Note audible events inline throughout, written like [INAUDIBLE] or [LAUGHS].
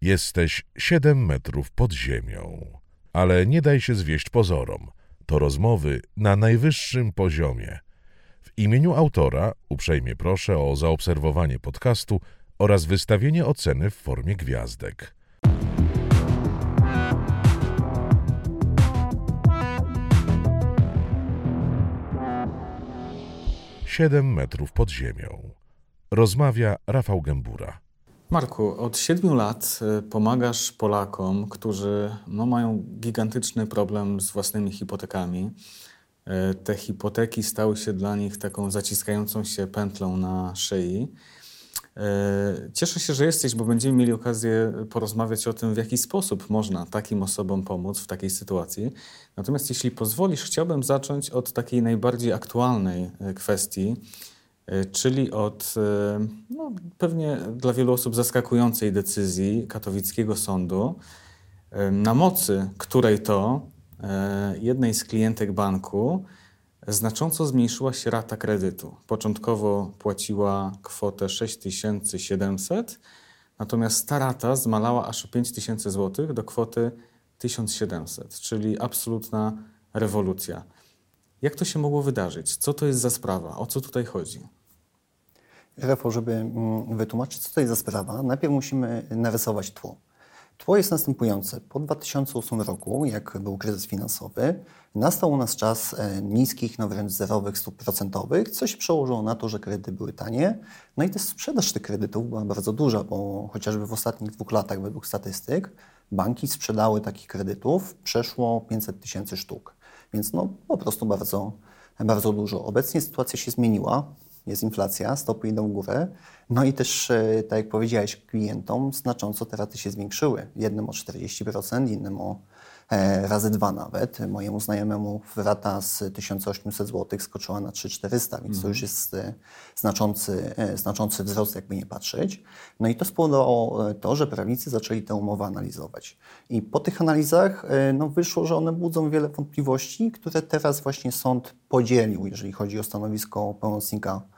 Jesteś siedem metrów pod ziemią. Ale nie daj się zwieść pozorom. To rozmowy na najwyższym poziomie. W imieniu autora uprzejmie proszę o zaobserwowanie podcastu oraz wystawienie oceny w formie gwiazdek. Siedem metrów pod ziemią. Rozmawia Rafał Gębura. Marku, od siedmiu lat y, pomagasz Polakom, którzy no, mają gigantyczny problem z własnymi hipotekami. Y, te hipoteki stały się dla nich taką zaciskającą się pętlą na szyi. Y, cieszę się, że jesteś, bo będziemy mieli okazję porozmawiać o tym, w jaki sposób można takim osobom pomóc w takiej sytuacji. Natomiast jeśli pozwolisz, chciałbym zacząć od takiej najbardziej aktualnej kwestii czyli od e, no, pewnie dla wielu osób zaskakującej decyzji katowickiego sądu, e, na mocy której to jednej z klientek banku znacząco zmniejszyła się rata kredytu. Początkowo płaciła kwotę 6700, natomiast ta rata zmalała aż o 5000 zł do kwoty 1700, czyli absolutna rewolucja. Jak to się mogło wydarzyć? Co to jest za sprawa? O co tutaj chodzi? Rafał, żeby mm, wytłumaczyć, co to jest za sprawa, najpierw musimy narysować tło. Tło jest następujące. Po 2008 roku, jak był kryzys finansowy, nastał u nas czas e, niskich, no wręcz zerowych stóp procentowych, co się przełożyło na to, że kredyty były tanie. No i też sprzedaż tych kredytów była bardzo duża, bo chociażby w ostatnich dwóch latach, według statystyk, banki sprzedały takich kredytów przeszło 500 tysięcy sztuk. Więc no po prostu bardzo, bardzo dużo. Obecnie sytuacja się zmieniła jest inflacja, stopy idą w górę. No i też, e, tak jak powiedziałeś klientom, znacząco te raty się zwiększyły. Jednym o 40%, innym o e, razy dwa nawet. Mojemu znajomemu rata z 1800 zł skoczyła na 3400, więc to już mhm. jest e, znaczący, znaczący wzrost, jakby nie patrzeć. No i to spowodowało to, że prawnicy zaczęli tę umowę analizować. I po tych analizach no, wyszło, że one budzą wiele wątpliwości, które teraz właśnie sąd podzielił, jeżeli chodzi o stanowisko pełnomocnika E,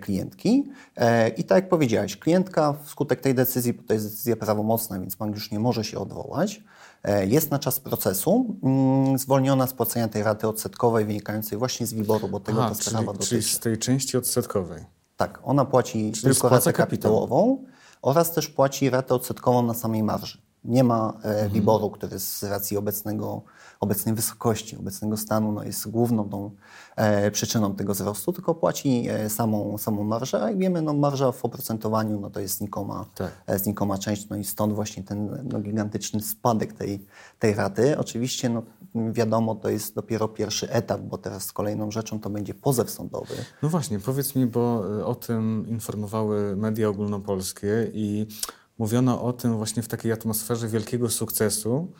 klientki. E, I tak jak powiedziałeś, klientka wskutek tej decyzji, bo to jest decyzja prawomocna, więc bank już nie może się odwołać, e, jest na czas procesu mm, zwolniona z płacenia tej raty odsetkowej wynikającej właśnie z wyboru, bo tego Aha, ta sprawa dotyczy. Czyli z tej części odsetkowej. Tak, ona płaci czyli tylko ratę kapitałową oraz też płaci ratę odsetkową na samej marży. Nie ma e, mhm. wyboru, który z racji obecnego, obecnej wysokości, obecnego stanu no jest główną tą e, przyczyną tego wzrostu, tylko płaci e, samą, samą marżę, a jak wiemy, no, marża w oprocentowaniu no, to jest znikoma, tak. e, znikoma część, no i stąd właśnie ten no, gigantyczny spadek tej, tej raty. Oczywiście no, wiadomo, to jest dopiero pierwszy etap, bo teraz kolejną rzeczą to będzie pozew sądowy. No właśnie, powiedz mi, bo e, o tym informowały media ogólnopolskie i mówiono o tym właśnie w takiej atmosferze wielkiego sukcesu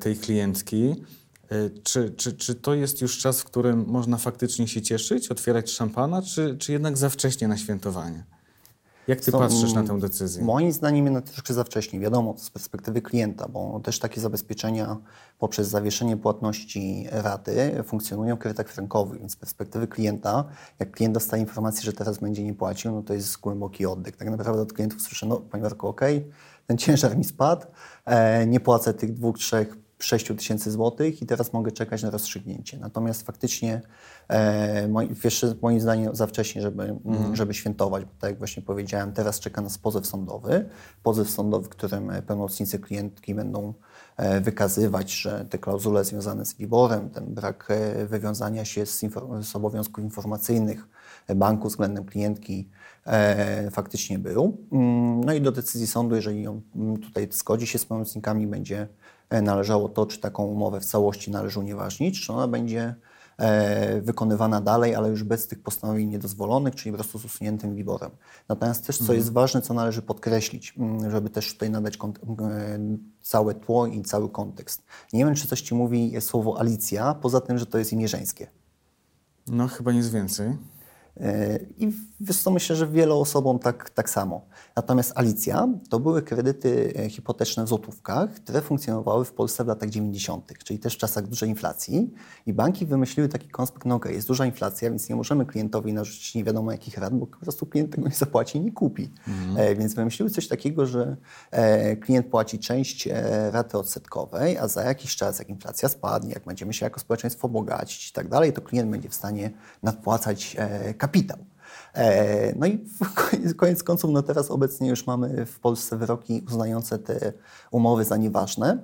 tej klientki. E, czy, czy, czy to jest już czas, w którym można faktycznie się cieszyć, otwierać szampana, czy, czy jednak za wcześnie na świętowanie? Jak ty patrzysz na tę decyzję? Moim zdaniem jednak troszkę za wcześnie. Wiadomo, z perspektywy klienta, bo też takie zabezpieczenia poprzez zawieszenie płatności raty funkcjonują w kredytach frankowych, więc z perspektywy klienta, jak klient dostaje informację, że teraz będzie nie płacił, no to jest głęboki oddech. Tak naprawdę od klientów słyszę, no panie Marku, okej, okay, ten ciężar mi spadł, e, nie płacę tych dwóch, trzech 6 tysięcy złotych i teraz mogę czekać na rozstrzygnięcie. Natomiast faktycznie, e, moi, moim zdaniem za wcześnie, żeby, mm. żeby świętować, bo tak jak właśnie powiedziałem, teraz czeka nas pozew sądowy. Pozew sądowy, w którym pełnomocnicy klientki będą e, wykazywać, że te klauzule związane z wyborem, ten brak e, wywiązania się z, z obowiązków informacyjnych banku względem klientki e, faktycznie był. Mm, no i do decyzji sądu, jeżeli on mm, tutaj zgodzi się z pełnomocnikami, będzie E, należało to, czy taką umowę w całości należy unieważnić, czy ona będzie e, wykonywana dalej, ale już bez tych postanowień niedozwolonych, czyli po prostu z usuniętym wiborem. Natomiast też, co mhm. jest ważne, co należy podkreślić, mm, żeby też tutaj nadać e, całe tło i cały kontekst. Nie wiem, czy coś Ci mówi słowo Alicja, poza tym, że to jest imię żeńskie. No, chyba nic więcej. I wiesz co, myślę, że wielu osobom tak, tak samo. Natomiast Alicja to były kredyty e, hipoteczne w złotówkach, które funkcjonowały w Polsce w latach 90., czyli też w czasach dużej inflacji. I banki wymyśliły taki konspekt, no okej, jest duża inflacja, więc nie możemy klientowi narzucić nie wiadomo jakich rad, bo po prostu klient tego nie zapłaci i nie kupi. Mhm. Więc wymyśliły coś takiego, że klient płaci część raty odsetkowej, a za jakiś czas, jak inflacja spadnie, jak będziemy się jako społeczeństwo bogacić i tak dalej, to klient będzie w stanie nadpłacać kapitał. E, no i [LAUGHS] koniec końców, no teraz obecnie już mamy w Polsce wyroki uznające te umowy za nieważne.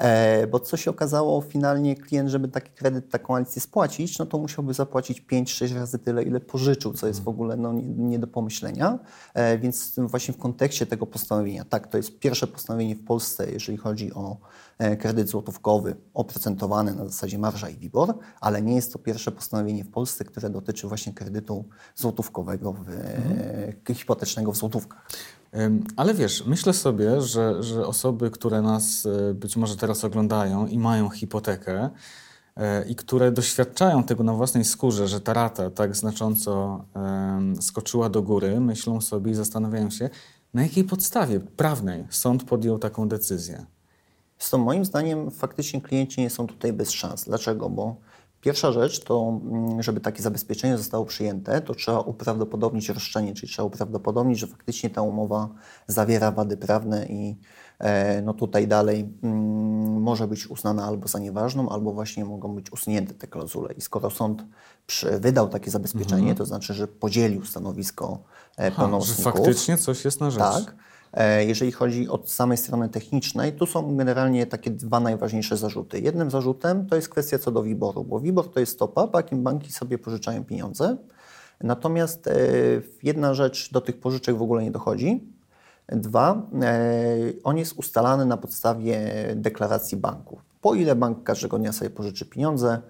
E, bo co się okazało, finalnie klient, żeby taki kredyt, taką alicję spłacić, no to musiałby zapłacić 5-6 razy tyle, ile pożyczył, co jest w ogóle no, nie, nie do pomyślenia. E, więc właśnie w kontekście tego postanowienia, tak, to jest pierwsze postanowienie w Polsce, jeżeli chodzi o e, kredyt złotówkowy oprocentowany na zasadzie marża i WIBOR, ale nie jest to pierwsze postanowienie w Polsce, które dotyczy właśnie kredytu złotówkowego, w, mhm. hipotecznego w złotówkach. Ale wiesz, myślę sobie, że, że osoby, które nas e, być może teraz oglądają i mają hipotekę e, i które doświadczają tego na własnej skórze, że ta rata tak znacząco skoczyła do góry, myślą sobie i zastanawiają się, na jakiej podstawie prawnej sąd podjął taką decyzję. Z moim zdaniem faktycznie klienci nie są tutaj bez szans. Dlaczego? Bo Pierwsza rzecz to, mm, żeby takie zabezpieczenie zostało przyjęte, to trzeba uprawdopodobnić roszczenie, czyli trzeba uprawdopodobnić, że faktycznie ta umowa zawiera wady prawne i e, no tutaj dalej mm, może być uznana albo za nieważną, albo właśnie mogą być usunięte te klauzule. I skoro sąd wydał takie zabezpieczenie, mhm. to znaczy, że podzielił stanowisko e, pełnomocników. Że faktycznie coś jest na rzecz. Tak. E, jeżeli chodzi od samej strony technicznej, tu są generalnie takie dwa najważniejsze zarzuty. Jednym zarzutem to jest kwestia co do WIBOR-u, bo WIBOR to jest stopa, po jakim banki sobie pożyczają pieniądze. Natomiast e, jedna rzecz do tych pożyczek w ogóle nie dochodzi. Dwa, e, on jest ustalany na podstawie deklaracji banku. Po ile bank każdego dnia sobie pożyczy pieniądze,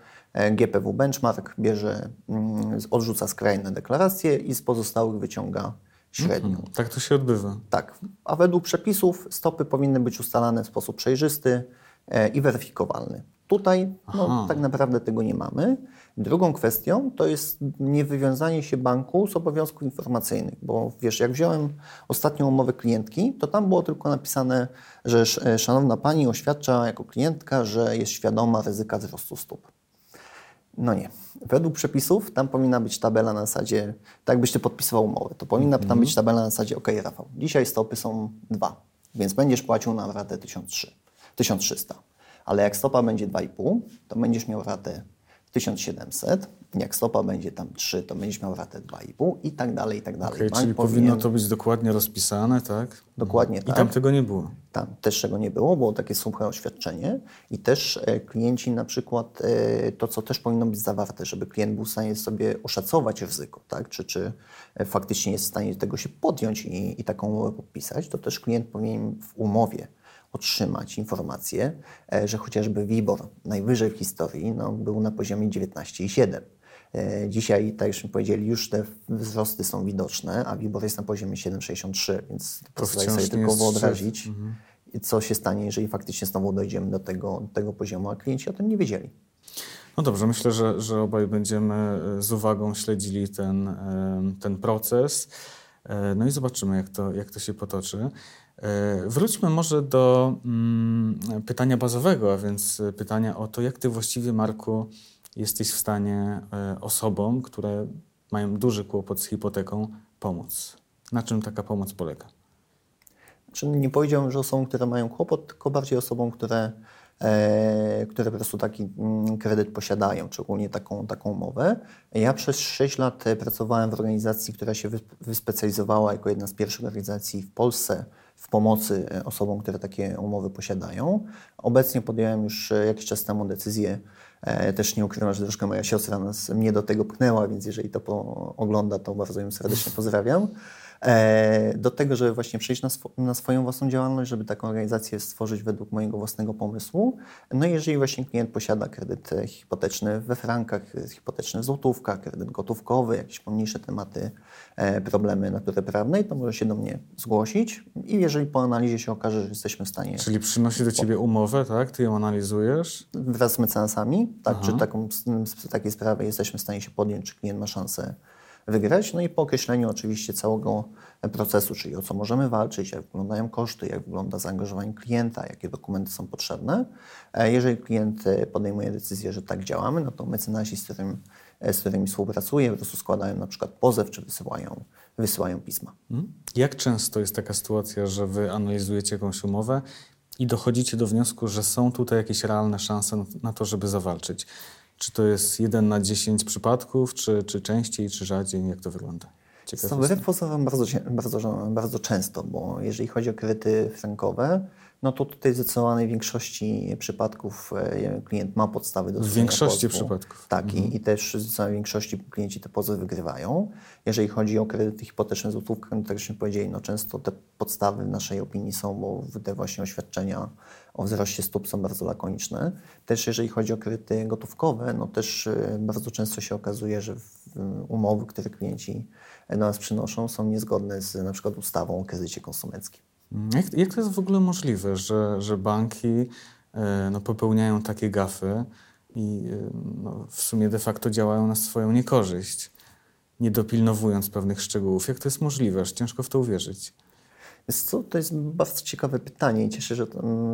GPW Benchmark bierze, mm, odrzuca skrajne deklaracje i z pozostałych wyciąga średnią. Mhm, tak to się odbywa. Tak. A według przepisów stopy powinny być ustalane w sposób przejrzysty e, i weryfikowalny. Tutaj no, tak naprawdę tego nie mamy. Drugą kwestią to jest niewywiązanie się banku z obowiązków informacyjnych, bo wiesz, jak wziąłem ostatnią umowę klientki, to tam było tylko napisane, że e, szanowna pani oświadcza jako klientka, że jest świadoma ryzyka wzrostu stóp. No nie. Według przepisów tam powinna być tabela na zasadzie, tak jakbyś ty podpisywał umowę, to powinna mm -hmm. tam mhm. być tabela na zasadzie, ok, Rafał, dzisiaj stopy są dwa, więc będziesz płacił na ratę 1300. Ale jak stopa będzie 2,5, to będziesz miał ratę 1700, jak stopa będzie tam 3, to będziesz miał ratę 2,5 i tak dalej, i tak dalej. Okay, czyli powinien... powinno to być dokładnie rozpisane, tak? Dokładnie I tak. I tam tego nie było? Tam też tego nie było, było takie suche oświadczenie i też e, klienci na przykład, e, to co też powinno być zawarte, żeby klient był w stanie sobie oszacować ryzyko, tak? czy, czy e, faktycznie jest w stanie tego się podjąć i, i taką umowę podpisać, to też klient powinien w umowie otrzymać informację, e, że chociażby WIBOR najwyżej w historii no, był na poziomie 19,7. E, dzisiaj, tak jak powiedzieli, już te wzrosty są widoczne, a WIBOR jest na poziomie 7,63, więc pozwolę sobie tylko wyobrazić, mhm. co się stanie, jeżeli faktycznie znowu dojdziemy do tego, do tego poziomu, a klienci o tym nie wiedzieli. No dobrze, myślę, że, że obaj będziemy e, z uwagą śledzili ten, ten proces. No i zobaczymy, jak to, jak to się potoczy. E, wróćmy może do mm, pytania bazowego, a więc pytania o to, jak ty właściwie, Marku, jesteś w stanie e, osobom, które mają duży kłopot z hipoteką, pomóc. Na czym taka pomoc polega? Znaczy, nie powiedziałbym, że osobom, które mają kłopot, tylko bardziej osobom, które, e, które po prostu taki mm, kredyt posiadają, szczególnie taką, taką umowę. Ja przez 6 lat pracowałem w organizacji, która się wyspecjalizowała jako jedna z pierwszych organizacji w Polsce w pomocy e, osobom, które takie umowy posiadają. Obecnie podjąłem już e, jakiś czas temu decyzję, e, też nie ukrywam, że troszkę moja siostra nas, mnie do tego pchnęła, więc jeżeli to ogląda, to bardzo ją serdecznie pozdrawiam. E, do tego, żeby właśnie przejść na, sw na, swoją własną działalność, żeby taką organizację stworzyć według mojego własnego pomysłu. No i jeżeli właśnie klient posiada kredyt e, hipoteczny we frankach, kredyt hipoteczny w złotówkach, kredyt gotówkowy, jakieś pomniejsze tematy, e, problemy natury prawnej, to może się do mnie zgłosić i jeżeli po analizie się okaże, że jesteśmy w stanie... Czyli przynosi do Ciebie umowę, tak? Ty ją analizujesz? Wraz z mecenasami, tak? Aha. Czy taką, takiej sprawy jesteśmy w stanie się podjąć, czy klient ma szansę wygrać. No i po określeniu oczywiście całego procesu, czyli o co możemy walczyć, jak wyglądają koszty, jak wygląda zaangażowanie klienta, jakie dokumenty są potrzebne. E, jeżeli klient e, podejmuje decyzję, że tak działamy, no to mecenasi, z, którym, e, z którymi współpracuję, po prostu składają na przykład pozew, czy wysyłają, wysyłają pisma. Mhm. Jak często jest taka sytuacja, że wy analizujecie jakąś umowę i dochodzicie do wniosku, że są tutaj jakieś realne szanse na to, żeby zawalczyć? Czy to jest jeden na 10 przypadków, czy, czy częściej, czy rzadziej? Jak to wygląda? Ciekawe. Wbrew pozorom bardzo, bardzo, bardzo często, bo jeżeli chodzi o kredyty frankowe, no to tutaj w zdecydowanej większości przypadków e, klient ma podstawy do W większości pozwu. przypadków. Tak, mhm. i, i, też w zdecydowanej większości klienci te pozwy wygrywają. Jeżeli chodzi o kredyty hipoteczne złotówkę, no tak żeśmy powiedzieli, no często te podstawy w naszej opinii są, bo te właśnie oświadczenia o wzroście stóp są bardzo lakoniczne. Też jeżeli chodzi o kredyty gotówkowe, no też e, bardzo często się okazuje, że umowy, które klienci do nas przynoszą, są niezgodne z na przykład ustawą o kredycie konsumenckim. Jak, jak to jest w ogóle możliwe, że, że banki e, no, popełniają takie gafy i e, no, w sumie de facto działają na swoją niekorzyść, nie dopilnowując pewnych szczegółów? Jak to jest możliwe? Aż ciężko w to uwierzyć. Wiesz co, to jest bardzo ciekawe pytanie i cieszę się, że,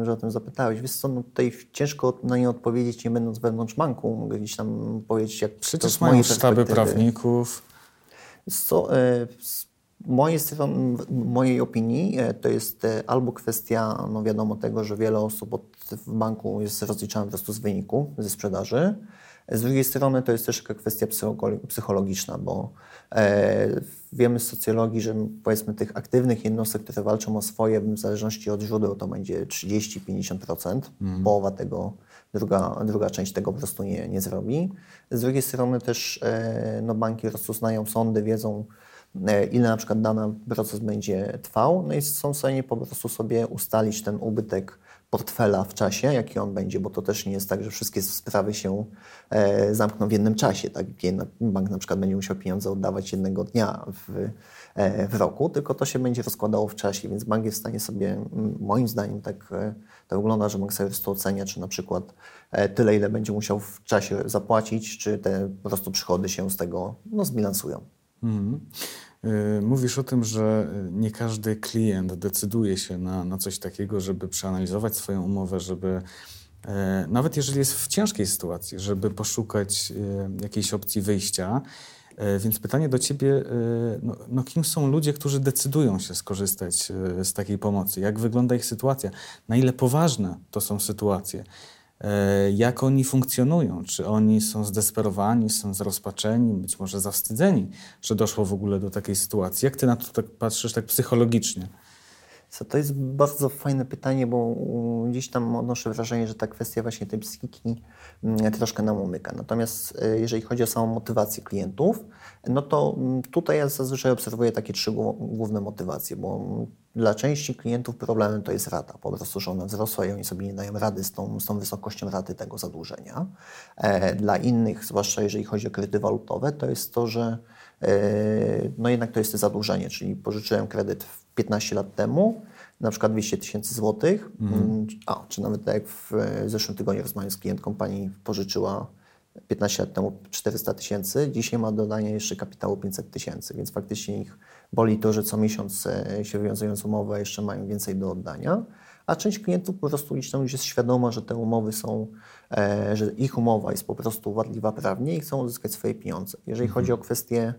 że o tym zapytałeś. Wiesz co, no tutaj ciężko na nie odpowiedzieć, nie będąc wewnątrz banku. Mogę gdzieś tam powiedzieć, jak Przecież mają sztaby prawników. Wiesz co, e, mojej, mojej opinii e, to jest e, albo kwestia, no wiadomo tego, że wiele osób w banku jest rozliczane po prostu z wyniku, ze sprzedaży. Z drugiej strony to jest też kwestia psychologiczna, bo e, wiemy z socjologii, że powiedzmy tych aktywnych jednostek, które walczą o swoje, w zależności od źródeł to będzie 30-50%, mm. połowa tego, druga, druga część tego po prostu nie, nie zrobi. Z drugiej strony też e, no, banki po prostu znają sądy, wiedzą, ile na przykład dany proces będzie trwał, no i są w stanie po prostu sobie ustalić ten ubytek portfela w czasie, jaki on będzie, bo to też nie jest tak, że wszystkie sprawy się e, zamkną w jednym czasie. Tak? Bank na przykład będzie musiał pieniądze oddawać jednego dnia w, e, w roku, tylko to się będzie rozkładało w czasie, więc bank jest w stanie sobie, moim zdaniem tak e, to wygląda, że bank sobie to ocenia, czy na przykład e, tyle, ile będzie musiał w czasie zapłacić, czy te po prostu przychody się z tego no, zbilansują. Mhm. Y, mówisz o tym, że nie każdy klient decyduje się na, na coś takiego, żeby przeanalizować swoją umowę, żeby e, nawet jeżeli jest w ciężkiej sytuacji, żeby poszukać e, jakiejś opcji wyjścia. E, więc pytanie do Ciebie, no, no, kim są ludzie, którzy decydują się skorzystać z takiej pomocy? Jak wygląda ich sytuacja? Na ile poważne to są sytuacje? E, jak oni funkcjonują, czy oni są zdesperowani, są zrozpaczeni, być może zawstydzeni, że doszło w ogóle do takiej sytuacji. Jak ty na to tak patrzysz tak psychologicznie? Co, to jest bardzo fajne pytanie, bo gdzieś tam odnoszę wrażenie, że ta kwestia właśnie tej psychiki mm, troszkę nam umyka. Natomiast e, jeżeli chodzi o samą motywację klientów, no to mm, tutaj ja zazwyczaj obserwuję takie trzy główne motywacje, bo dla części klientów problemem to jest rata, po prostu, że ona wzrosła i oni sobie nie dają rady z tą, z tą wysokością raty tego zadłużenia. E, dla innych, zwłaszcza jeżeli chodzi o kredyty walutowe, to jest to, że no jednak to jest to zadłużenie, czyli pożyczyłem kredyt 15 lat temu, na przykład 200 tysięcy złotych, mm. a, czy nawet tak jak w zeszłym tygodniu rozmawiałem z klientką, pani pożyczyła 15 lat temu 400 tysięcy, dzisiaj ma dodanie jeszcze kapitału 500 tysięcy, więc faktycznie ich boli to, że co miesiąc e, się wywiązując umowę jeszcze mają więcej do oddania, a część klientów po prostu gdzieś tam już jest świadoma, że te umowy są, e, że ich umowa jest po prostu wadliwa prawnie i chcą uzyskać swoje pieniądze. Jeżeli mhm. chodzi o kwestie,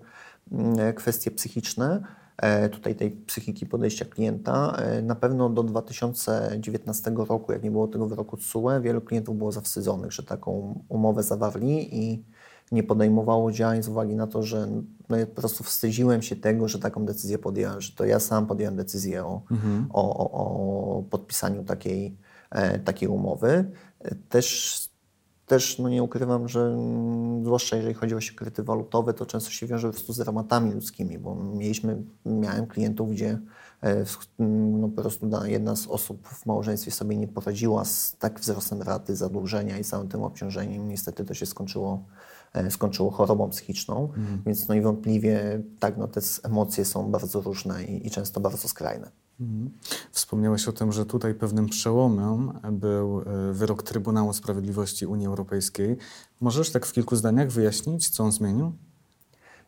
mm, kwestie psychiczne, E, tutaj tej psychiki podejścia klienta. E, na pewno do 2019 roku, jak nie było tego wyroku TSUE, wielu klientów było zawstydzonych, że taką umowę zawarli i nie podejmowało działań z uwagi na to, że no, po prostu wstydziłem się tego, że taką decyzję podjąłem, że to ja sam podjąłem decyzję o, mhm. o, o, o podpisaniu takiej, e, takiej umowy. Też też no nie ukrywam, że mm, zwłaszcza jeżeli chodzi o kredyty walutowe, to często się wiąże po prostu z dramatami ludzkimi, bo mieliśmy, miałem klientów, gdzie e, no po prostu jedna z osób w małżeństwie sobie nie poradziła z tak wzrostem raty zadłużenia i całym tym obciążeniem. Niestety to się skończyło, e, skończyło chorobą psychiczną, mm. więc no niewątpliwie tak, no te emocje są bardzo różne i, i często bardzo skrajne. Mhm. Wspomniałeś o tym, że tutaj pewnym przełomem był e, wyrok Trybunału Sprawiedliwości Unii Europejskiej. Możesz tak w kilku zdaniach wyjaśnić, co on zmienił?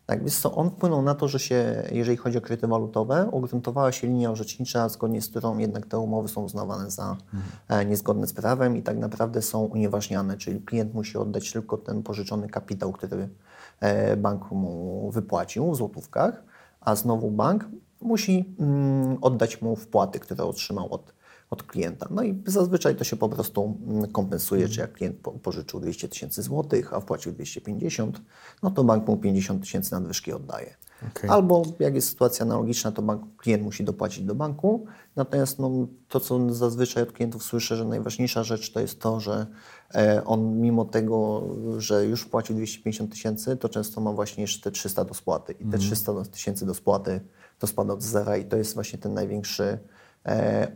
Tak, więc to on wpłynął na to, że się, jeżeli chodzi o kredyty walutowe, ugruntowała się linia orzecznicza, zgodnie z którą jednak te umowy są uznawane za mhm. niezgodne z prawem i tak naprawdę są unieważniane, czyli klient musi oddać tylko ten pożyczony kapitał, który e, bank mu wypłacił w złotówkach, a znowu bank musi mm, oddać mu wpłaty, które otrzymał od od klienta. No i zazwyczaj to się po prostu mm, kompensuje, mm. czy jak klient pożyczył 200 tysięcy złotych, a wpłacił 250, no to bank mu 50 tysięcy nadwyżki oddaje. Okay. Albo jak jest sytuacja analogiczna, to bank, klient musi dopłacić do banku. Natomiast no, to, co zazwyczaj od klientów słyszę, że najważniejsza rzecz to jest to, że e, on mimo tego, że już wpłacił 250 tysięcy, to często ma właśnie jeszcze te 300 do spłaty. I te 300 mhm. tysięcy do spłaty to spada od zera i to jest właśnie ten największy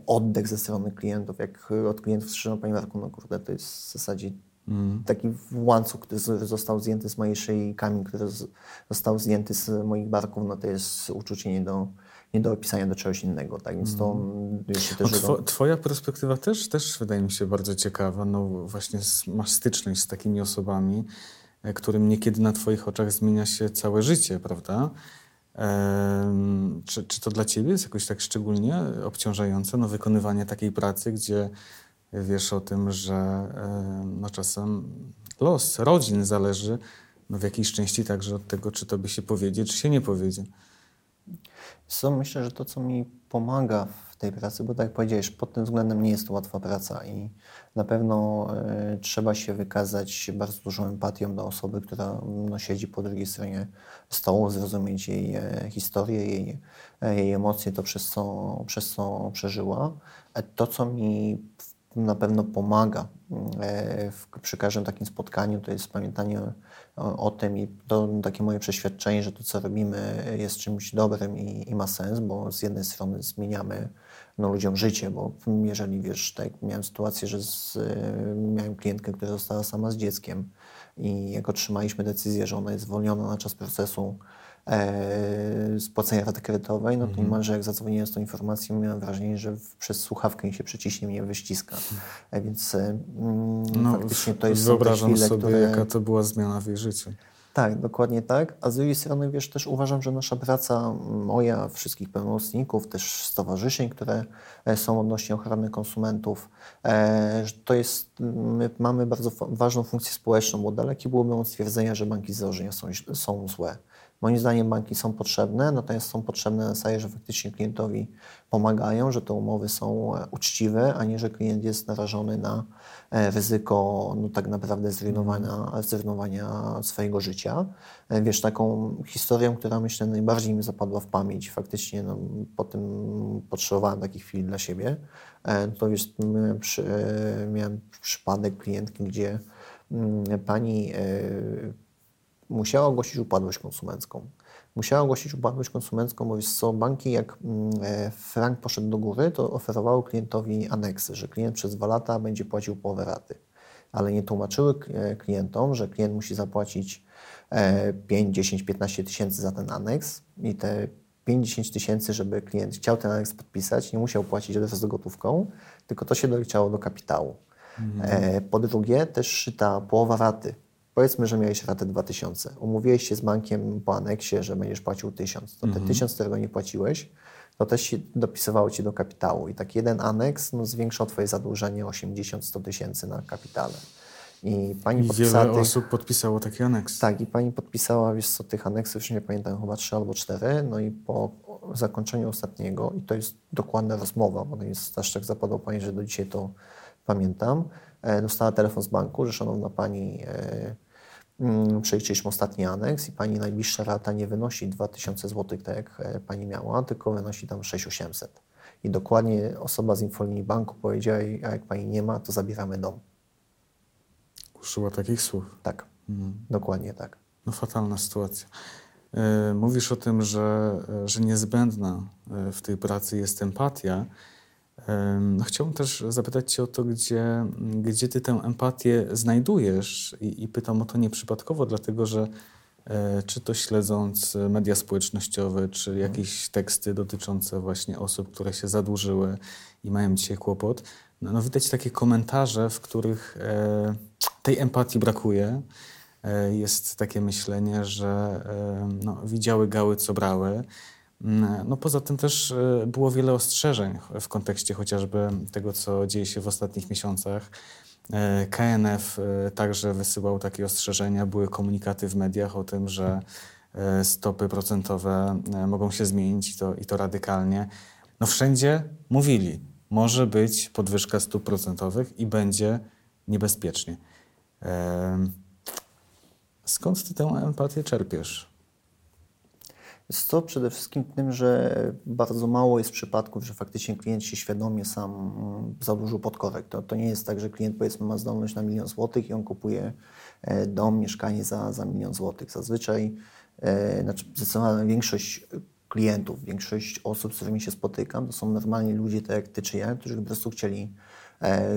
oddech ze strony klientów. Jak od klientów słyszę, Panie Marku, no kurde, to jest w zasadzie mm. taki łańcuch, który został zdjęty z mojej szyi, kamień, który został zdjęty z moich barków, no to jest uczucie nie do, nie do opisania do czegoś innego. Tak więc to mm. jeszcze też. No, twoja perspektywa też, też wydaje mi się bardzo ciekawa. No właśnie masz styczność z takimi osobami, e, którym niekiedy na Twoich oczach zmienia się całe życie, prawda? Czy, czy to dla Ciebie jest jakoś tak szczególnie obciążające, no, wykonywanie takiej pracy, gdzie wiesz o tym, że no, czasem los rodzin zależy no, w jakiejś części także od tego, czy to by się powiedzie, czy się nie powiedzie. Co myślę, że to, co mi pomaga w tej pracy, bo tak jak powiedziałeś, pod tym względem nie jest to łatwa praca i na pewno y, trzeba się wykazać bardzo dużą empatią do osoby, która no, siedzi po drugiej stronie stołu, zrozumieć jej e, historię, jej, e, jej emocje, to przez co, przez co przeżyła. To, co mi na pewno pomaga e, w, przy każdym takim spotkaniu, to jest pamiętanie o, o, tym i to takie moje przeświadczenie, że to, co robimy, jest czymś dobrym i, i ma sens, bo z jednej strony zmieniamy no, ludziom życie, bo jeżeli wiesz, tak miałem sytuację, że z, miałem klientkę, która została sama z dzieckiem i jak otrzymaliśmy decyzję, że ona jest zwolniona na czas procesu e, spłacenia raty kredytowej, no to mm. niemalże jak zadzwoniłem z tą informacją, miałem wrażenie, że w, przez słuchawkę się przyciśnie mnie wyściska. E, więc e, mm, no, faktycznie to jest Wyobrażam chwile, sobie, które... jaka to była zmiana w jej życiu. Tak, dokładnie tak. A z drugiej strony, wiesz, też uważam, że nasza praca, moja, wszystkich pełnomocników, też stowarzyszeń, które e, są odnośnie ochrony konsumentów, e, to jest, my mamy bardzo ważną funkcję społeczną, bo dalekie byłoby od stwierdzenia, że banki założenia są, są złe. Moim zdaniem banki są potrzebne, natomiast są potrzebne na że faktycznie klientowi pomagają, że te umowy są e, uczciwe, a nie, że klient jest narażony na e, ryzyko no, tak naprawdę zrujnowania, zrujnowania swojego życia. E, wiesz, taką historią, która myślę najbardziej mi zapadła w pamięć, faktycznie no, po tym potrzebowałem takich chwil dla siebie, to wiesz, miałem, przy, miałem przypadek klientki, gdzie mm, pani musiała ogłosić upadłość konsumencką. Musiała ogłosić upadłość konsumencką, bo co, banki jak mm, e, frank poszedł do góry, to oferowały klientowi aneksy, że klient przez dwa lata będzie płacił połowę raty. Ale nie tłumaczyły e, klientom, że klient musi zapłacić 5, 10, 15 tysięcy za ten aneks i te 5-10 tysięcy, żeby klient chciał ten aneks podpisać, nie musiał płacić od razu gotówką, tylko to się doliczało do kapitału. Mhm. Po drugie, też ta połowa raty Powiedzmy, że miałeś ratę 2000. Umówiłeś się z bankiem po aneksie, że będziesz płacił 1000. To te mhm. 1000, którego nie płaciłeś, to też się dopisywało ci do kapitału. I tak jeden aneks no, zwiększał twoje zadłużenie 80-100 tysięcy na kapitale. I pani I. Wiele tych, osób podpisało taki aneks. Tak, i pani podpisała, wiesz co, tych aneksów, już nie pamiętam, chyba trzy albo cztery. No i po zakończeniu ostatniego, i to jest dokładna rozmowa, bo to jest aż tak zapadło pani, że do dzisiaj to pamiętam, dostała telefon z banku, że szanowna pani. E, Mm, przejrzeliśmy ostatni aneks i pani najbliższa rata nie wynosi 2000 zł, tak jak e, pani miała, tylko wynosi tam 6800. I dokładnie osoba z infolinii banku powiedziała, a jak pani nie ma, to zabieramy dom. Użyła takich słów. Tak, mhm. dokładnie tak. No fatalna sytuacja. E, mówisz o tym, że, e, że niezbędna w tej pracy jest empatia. No, chciałbym też zapytać Cię o to, gdzie, gdzie Ty tę empatię znajdujesz I, i pytam o to nieprzypadkowo, dlatego że e, czy to śledząc media społecznościowe, czy mhm. jakieś teksty dotyczące właśnie osób, które się zadłużyły i mają dzisiaj kłopot, no, no widać takie komentarze, w których e, tej empatii brakuje. e, jest takie myślenie, że e, no, widziały gały, co brały. Mm, no poza tym też e, było wiele ostrzeżeń w kontekście chociażby tego, co dzieje się w ostatnich miesiącach. E, KNF e, także wysyłał takie ostrzeżenia, były komunikaty w mediach o tym, że stopy procentowe mogą się zmienić i to, i to radykalnie. No wszędzie mówili, może być podwyżka stóp procentowych i będzie niebezpiecznie. Skąd ty tę empatię czerpiesz? Jest to przede wszystkim tym, że bardzo mało jest przypadków, że faktycznie klient się świadomie sam mm, założył podkorek. To, to nie jest tak, że klient powiedzmy ma zdolność na milion złotych i on kupuje e, dom, mieszkanie za, za milion złotych. Zazwyczaj, e, znaczy zdecydowana większość klientów, większość osób, z którymi się spotykam, to są normalni ludzie, tak jak ty czy ja, którzy po prostu chcieli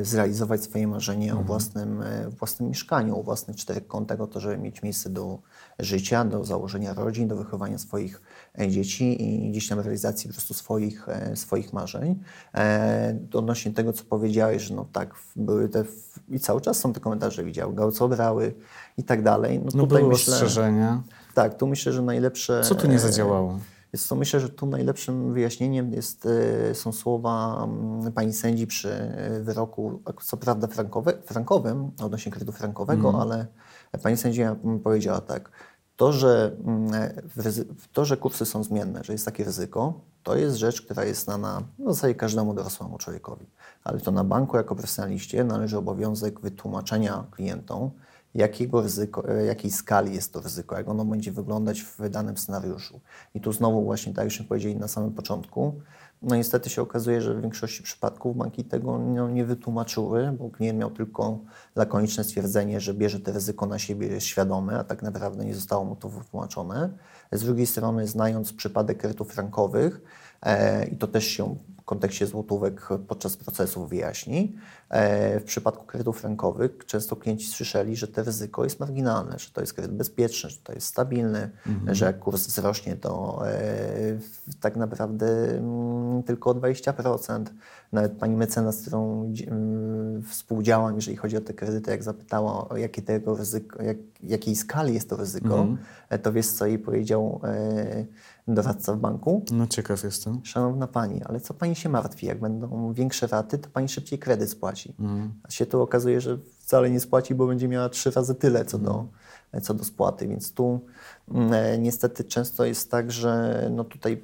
zrealizować swoje marzenie mhm. o własnym, e, własnym mieszkaniu, o własnych czterech kątach, o to, żeby mieć miejsce do życia, do założenia rodzin, do wychowania swoich e, dzieci i gdzieś tam realizacji po prostu swoich, swoich marzeń. Odnośnie tego, co powiedziałeś, że no tak, były te, i cały czas są te komentarze, widział, gałco brały i tak dalej. No, no tutaj były myślę, ostrzeżenia. Tak, tu myślę, że najlepsze... Co tu nie zadziałało? Więc to myślę, że tu najlepszym wyjaśnieniem jest, e, są słowa mm, pani sędzi przy e, wyroku, co prawda frankowe, frankowym, odnośnie kredytu frankowego, mm. ale pani sędzia powiedziała tak, to że, mm, to, że kursy są zmienne, że jest takie ryzyko, to jest rzecz, która jest znana w zasadzie każdemu dorosłemu człowiekowi. Ale to na banku jako profesjonaliście należy obowiązek wytłumaczenia klientom, jakiego ryzyko, e, jakiej skali jest to ryzyko, jak ono będzie wyglądać w danym scenariuszu. I tu znowu właśnie, tak jak powiedzieli na samym początku, no niestety się okazuje, że w większości przypadków banki tego no, nie wytłumaczyły, bo klient miał tylko lakoniczne stwierdzenie, że bierze to ryzyko na siebie, jest świadomy, a tak naprawdę nie zostało mu to wytłumaczone. Z drugiej strony, znając przypadek kredytów frankowych, e, i to też się kontekście złotówek podczas procesów wyjaśni. E, w przypadku kredytów rękowych często klienci słyszeli, że to ryzyko jest marginalne, że to jest kredyt bezpieczny, że to jest stabilny, mhm. że jak kurs wzrośnie, to e, tak naprawdę mm, tylko o 20%. Nawet pani mecenas, z którą mm, współdziałam, jeżeli chodzi o te kredyty, jak zapytała, o jakie tego ryzyko, jak, jakiej skali jest to ryzyko, mhm. E, to wiesz, co jej powiedział doradca w banku. No ciekaw jestem. Szanowna Pani, ale co Pani się martwi? Jak będą większe raty, to Pani szybciej kredyt spłaci. Mm. A się tu okazuje, że wcale nie spłaci, bo będzie miała trzy razy tyle co, mm. do, co do spłaty. Więc tu mm, e, niestety często jest tak, że no tutaj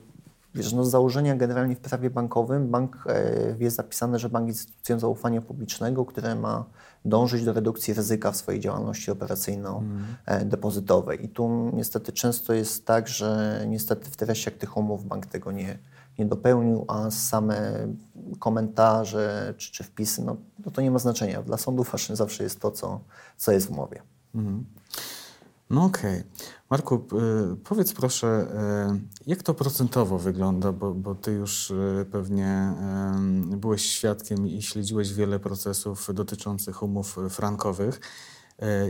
Wiesz, no z założenia generalnie w prawie bankowym bank e, jest zapisane, że bank jest instytucją zaufania publicznego, które ma dążyć do redukcji ryzyka w swojej działalności operacyjno-depozytowej. I tu niestety często jest tak, że niestety w treściach tych umów bank tego nie, nie dopełnił, a same komentarze czy, czy wpisy, no, no to nie ma znaczenia. Dla sądów ważne zawsze jest to, co, co jest w umowie. Mhm. No okej. Okay. Marku, y, powiedz proszę, y, jak to procentowo wygląda, bo, bo ty już y, pewnie byłeś świadkiem i śledziłeś wiele procesów dotyczących umów frankowych.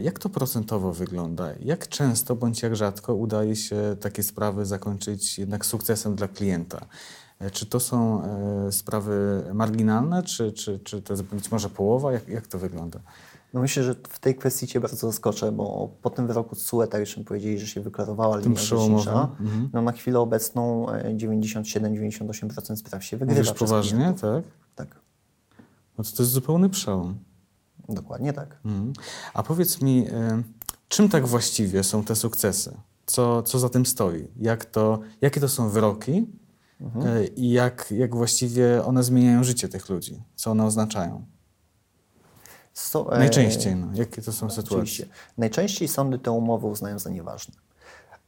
Jak to procentowo wygląda? Jak często bądź jak rzadko udaje się takie sprawy zakończyć jednak sukcesem dla klienta? Czy to są sprawy marginalne, czy, czy, czy to jest być może połowa? Jak, jak to wygląda? No myślę, że w tej kwestii Cię bardzo zaskoczę, bo po tym wyroku TSUE, tak już powiedzieli, że się wyklarowała linia rzecznicza, mhm. no na chwilę obecną 97-98% e, spraw się wygrywa Mówisz poważnie, tak? Tak. No to, to jest zupełny przełom. Dokładnie tak. Mhm. A powiedz mi, e, czym tak właściwie są te sukcesy? Co, co za tym stoi? Jak to, jakie to są wyroki mhm. E, i jak, jak właściwie one zmieniają życie tych ludzi? Co one oznaczają? So, e, Najczęściej, no. jakie to są sytuacje? Oczywiście. Najczęściej sądy te umowy uznają za nieważne.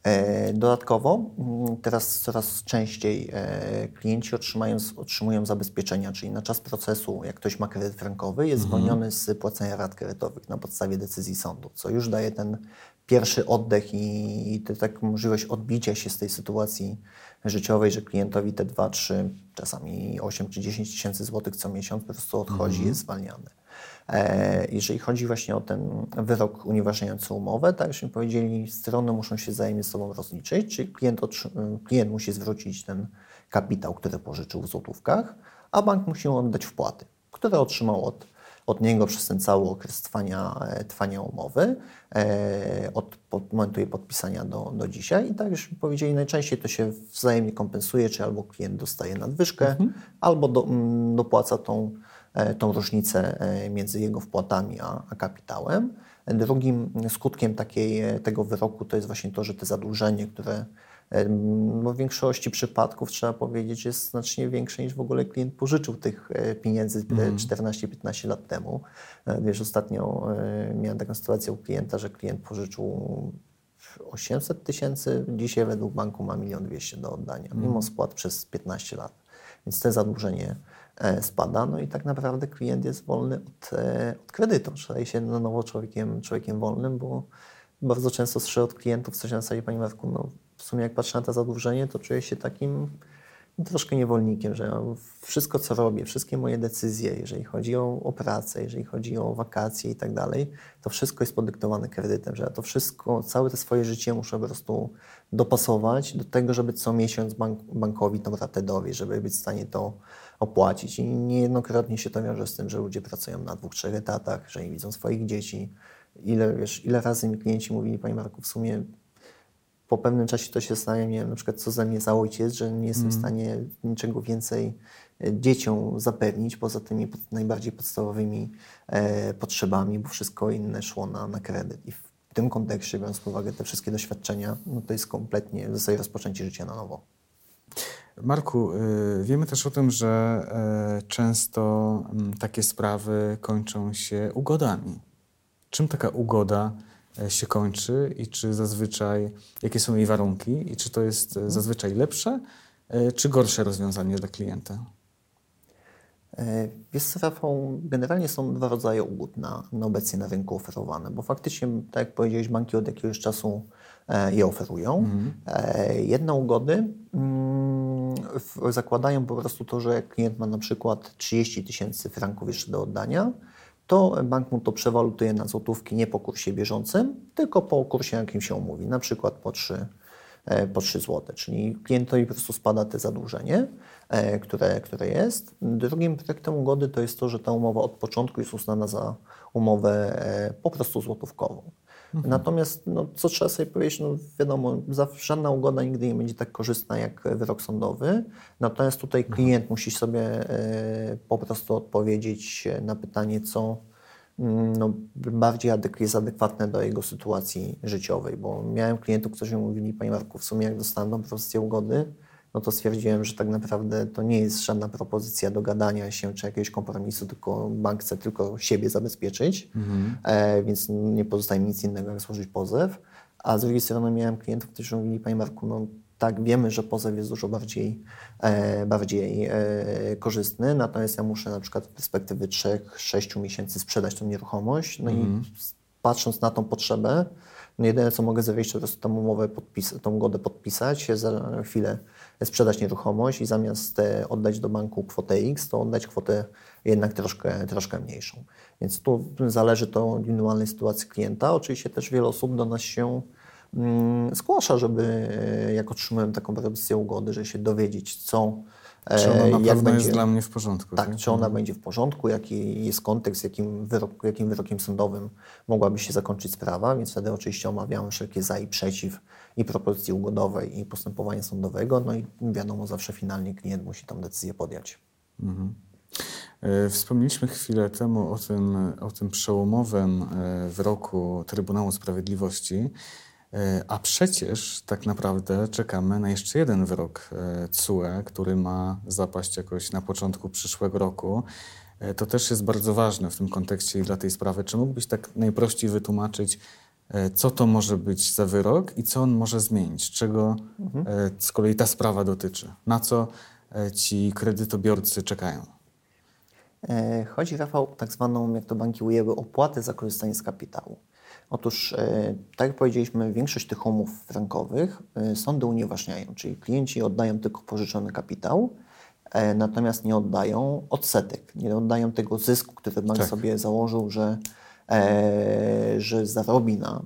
E, dodatkowo mm, teraz coraz częściej e, klienci otrzymają, otrzymują zabezpieczenia, czyli na czas procesu, jak ktoś ma kredyt frankowy, jest mhm. zwolniony z płacenia rat kredytowych na podstawie decyzji sądu, co już daje ten pierwszy oddech i, i tak możliwość odbicia się z tej sytuacji życiowej, że klientowi te 2, 3, czasami 8 czy 10 tysięcy złotych co miesiąc po prostu odchodzi, mhm. jest zwalniany. E, jeżeli chodzi właśnie o ten wyrok unieważniający umowę, tak jak powiedzieli, strony muszą się wzajemnie z sobą rozliczyć, czyli klient, klient musi zwrócić ten kapitał, który pożyczył w złotówkach, a bank musi oddać wpłaty, które otrzymał od, od niego przez ten cały okres trwania, trwania umowy, od, od momentu jej podpisania do, do dzisiaj. I tak już powiedzieli, najczęściej to się wzajemnie kompensuje, czy albo klient dostaje nadwyżkę, mhm. albo do, mm, dopłaca tą, tą różnicę między jego wpłatami a, a kapitałem. Drugim skutkiem takiej, tego wyroku to jest właśnie to, że te zadłużenie, które no w większości przypadków trzeba powiedzieć, jest znacznie większe niż w ogóle klient pożyczył tych e, pieniędzy mm. 14-15 lat temu. E, wiesz, ostatnio e, miałem taką sytuację u klienta, że klient pożyczył 800 tysięcy, dzisiaj według banku ma 1 200 do oddania, mm. mimo spłat przez 15 lat. Więc te zadłużenie spada, no i tak naprawdę klient jest wolny od, od kredytu. Staje się na nowo człowiekiem, człowiekiem wolnym, bo bardzo często słyszę od klientów coś na zasadzie, Panie Marku, no w sumie jak patrzę na to zadłużenie, to czuję się takim troszkę niewolnikiem, że wszystko, co robię, wszystkie moje decyzje, jeżeli chodzi o, o pracę, jeżeli chodzi o wakacje i tak dalej, to wszystko jest podyktowane kredytem, że ja to wszystko, całe to swoje życie muszę po prostu dopasować do tego, żeby co miesiąc bank, bankowi tą ratę dowieść, żeby być w stanie to opłacić. I niejednokrotnie się to wiąże z tym, że ludzie pracują na dwóch, trzech etatach, że nie widzą swoich dzieci. Ile, wiesz, ile razy mi klienci mówili, Panie Marku, w sumie po pewnym czasie to się zastanawiam, na przykład co za mnie za ojciec, że nie jestem mm. w stanie niczego więcej e, dzieciom zapewnić poza tymi najbardziej podstawowymi e, potrzebami, bo wszystko inne szło na, na kredyt. I w tym kontekście, biorąc pod uwagę te wszystkie doświadczenia, no to jest kompletnie w zasadzie rozpoczęcie życia na nowo. Marku, y, wiemy też o tym, że y, często y, takie sprawy kończą się ugodami. Czym taka ugoda E, się kończy i czy zazwyczaj, jakie są jej warunki i czy to jest e, zazwyczaj lepsze e, czy gorsze rozwiązanie dla klienta? Wiesz co, Rafał, generalnie są dwa rodzaje ugód na, na obecnie na rynku oferowane, bo faktycznie, tak jak powiedziałeś, banki od jakiegoś czasu je oferują. Mhm. Jedne ugody mm, zakładają po prostu to, że klient ma na przykład 30 tysięcy franków jeszcze do oddania, to bank mu to przewalutuje na złotówki nie po kursie bieżącym, tylko po kursie, jakim się umówi, na przykład po 3, e, po 3 zł, czyli klientowi po prostu spada te zadłużenie, e, które, które jest. Drugim efektem ugody to jest to, że ta umowa od początku jest uznana za umowę e, po prostu złotówkową. Mhm. Natomiast, no, co trzeba sobie powiedzieć, no, wiadomo, żadna ugoda nigdy nie będzie tak korzystna jak wyrok sądowy. Natomiast tutaj mhm. klient musi sobie e, po prostu odpowiedzieć na pytanie, co mm, no, bardziej adek jest adekwatne do jego sytuacji życiowej. Bo miałem klientów, którzy mówili, Panie Marku, w sumie jak dostaną propozycję ugody, no to stwierdziłem, że tak naprawdę to nie jest żadna propozycja dogadania się czy jakiegoś kompromisu, tylko bank chce tylko siebie zabezpieczyć, mhm. e, więc nie pozostaje mi nic innego jak złożyć pozew. A z drugiej strony miałem klientów, którzy mówili, Panie Marku, no tak, wiemy, że pozew jest dużo bardziej, e, bardziej e, korzystny, natomiast ja muszę na przykład w perspektywy 3-6 miesięcy sprzedać tą nieruchomość, no mhm. i patrząc na tą potrzebę, no jedyne co mogę zawieść, to po prostu tą umowę, podpis- tą ugodę podpisać, za chwilę sprzedać nieruchomość i zamiast oddać do banku kwotę X, to oddać kwotę jednak troszkę, troszkę mniejszą. Więc tu zależy to od indywidualnej sytuacji klienta. Oczywiście też wiele osób do nas się mm, zgłasza, żeby jak otrzymują taką propozycję ugody, że się dowiedzieć, co czy ona na pewno będzie, jest dla mnie w porządku? Tak, tak? czy ona mhm. będzie w porządku, jaki jest kontekst, jakim, wyrok, jakim wyrokiem sądowym mogłaby się zakończyć sprawa, więc wtedy oczywiście omawiamy wszelkie za i przeciw i propozycji ugodowej i postępowania sądowego, no i wiadomo, zawsze finalnie klient musi tą decyzję podjąć. Mhm. E, wspomnieliśmy chwilę temu o tym, o tym przełomowym e, wyroku Trybunału Sprawiedliwości. E, a przecież tak naprawdę czekamy na jeszcze jeden wyrok CUE, który ma zapaść jakoś na początku przyszłego roku. E, to też jest bardzo ważne w tym kontekście i dla tej sprawy. Czy mógłbyś tak najprościej wytłumaczyć, e, co to może być za wyrok i co on może zmienić? Czego mhm. z kolei ta sprawa dotyczy? Na co ci kredytobiorcy czekają? Chodzi, Rafał, o tak zwaną, jak to banki ujęły, opłatę za korzystanie z kapitału. Otóż, e, tak jak powiedzieliśmy, większość tych umów frankowych e, sądy unieważniają, czyli klienci oddają tylko pożyczony kapitał, e, natomiast nie oddają odsetek, nie oddają tego zysku, który bank tak. sobie założył, że, że zarobi na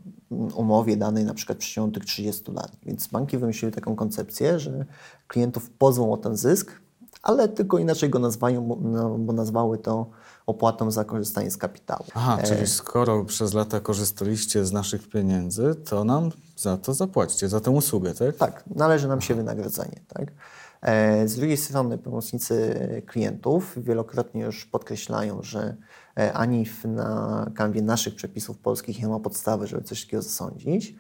umowie danej na przykład w przeciągu tych 30 lat. Więc banki wymyśliły taką koncepcję, że klientów pozwą o ten zysk, ale tylko inaczej go nazwają, bo, no, bo nazwały to opłatą za korzystanie z kapitału. Aha, czyli skoro przez lata korzystaliście z naszych pieniędzy, to nam za to zapłacicie, za tę usługę, tak? Tak, należy nam się wynagrodzenie. Tak? E, Z drugiej strony pełnomocnicy klientów wielokrotnie już podkreślają, że e, ani na kanwie naszych przepisów polskich nie ma podstawy, żeby coś takiego zasądzić, e,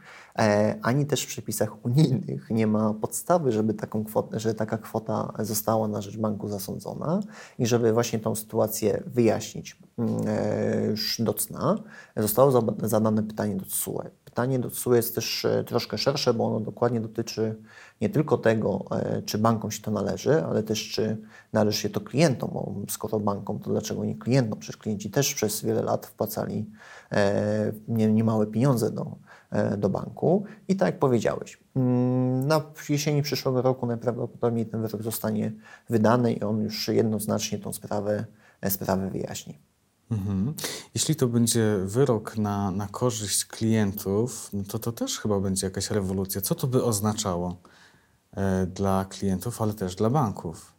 ani też w przepisach unijnych nie ma podstawy, żeby taką kwotę, że taka kwota została na rzecz banku zasądzona i żeby właśnie tą sytuację wyjaśnić mm, e, już do cna, zostało zadane pytanie do TSUE. Pytanie do TSUE jest też e, troszkę szersze, bo ono dokładnie dotyczy nie tylko tego, e, czy bankom się to należy, ale też czy należy się to klientom, bo skoro bankom, to dlaczego nie klientom? Przecież klienci też przez wiele lat wpłacali e, nie- niemałe pieniądze do, e, do banku. I tak jak powiedziałeś, mm, na jesieni przyszłego roku najprawdopodobniej ten wyrok zostanie wydany i on już jednoznacznie tą sprawę, e, sprawę wyjaśni. Mhm. Jeśli to będzie wyrok na, na korzyść klientów, no to to też chyba będzie jakaś rewolucja. Co to by oznaczało e, dla klientów, ale też dla banków?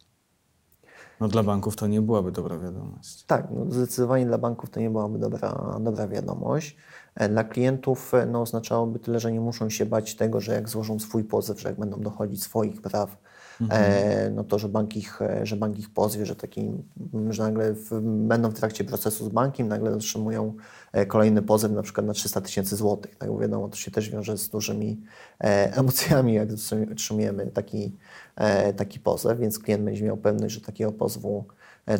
No dla banków to nie byłaby dobra wiadomość. Tak, no zdecydowanie dla banków to nie byłaby dobra, dobra wiadomość. E, Dla klientów e, no, oznaczałoby tyle, że nie muszą się bać tego, że jak złożą swój pozew, że jak będą dochodzić swoich praw, e, no to, że bank ich, że bank ich pozwie, że, taki, że nagle w, będą w trakcie procesu z bankiem, nagle otrzymują kolejny pozew na przykład na 300 tysięcy złotych. Tak, wiadomo, to się też wiąże z dużymi [LAUGHS] emocjami, jak otrzymujemy taki, taki pozew, więc klient będzie miał pewność, że takiego pozwu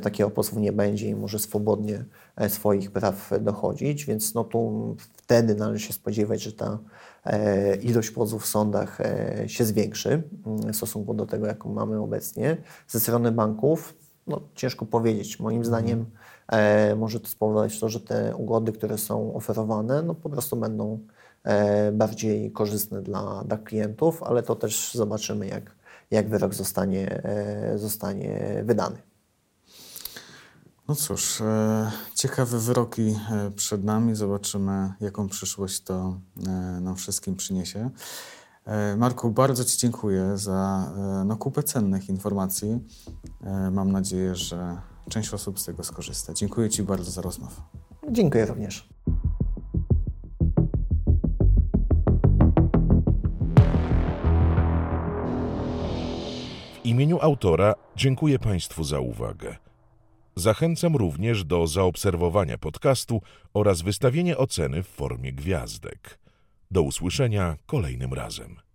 takiego pozwu nie będzie i może swobodnie e, swoich praw dochodzić, więc no tu wtedy należy się spodziewać, że ta e, ilość pozwów w sądach e, się zwiększy mm, w stosunku do tego, jaką mamy obecnie. Ze strony banków, no ciężko powiedzieć. Moim zdaniem e, może to spowodować to, że te ugody, które są oferowane, no po prostu będą e, bardziej korzystne dla, dla klientów, ale to też zobaczymy, jak, jak wyrok zostanie, e, zostanie wydany. No cóż, e, ciekawe wyroki e, przed nami. Zobaczymy, jaką przyszłość to e, nam wszystkim przyniesie. E, Marku, bardzo Ci dziękuję za e, no, kupę cennych informacji. E, mam nadzieję, że część osób z tego skorzysta. Dziękuję Ci bardzo za rozmowę. Dziękuję również. W imieniu autora dziękuję Państwu za uwagę. Zachęcam również do zaobserwowania podcastu oraz wystawienia oceny w formie gwiazdek. Do usłyszenia kolejnym razem.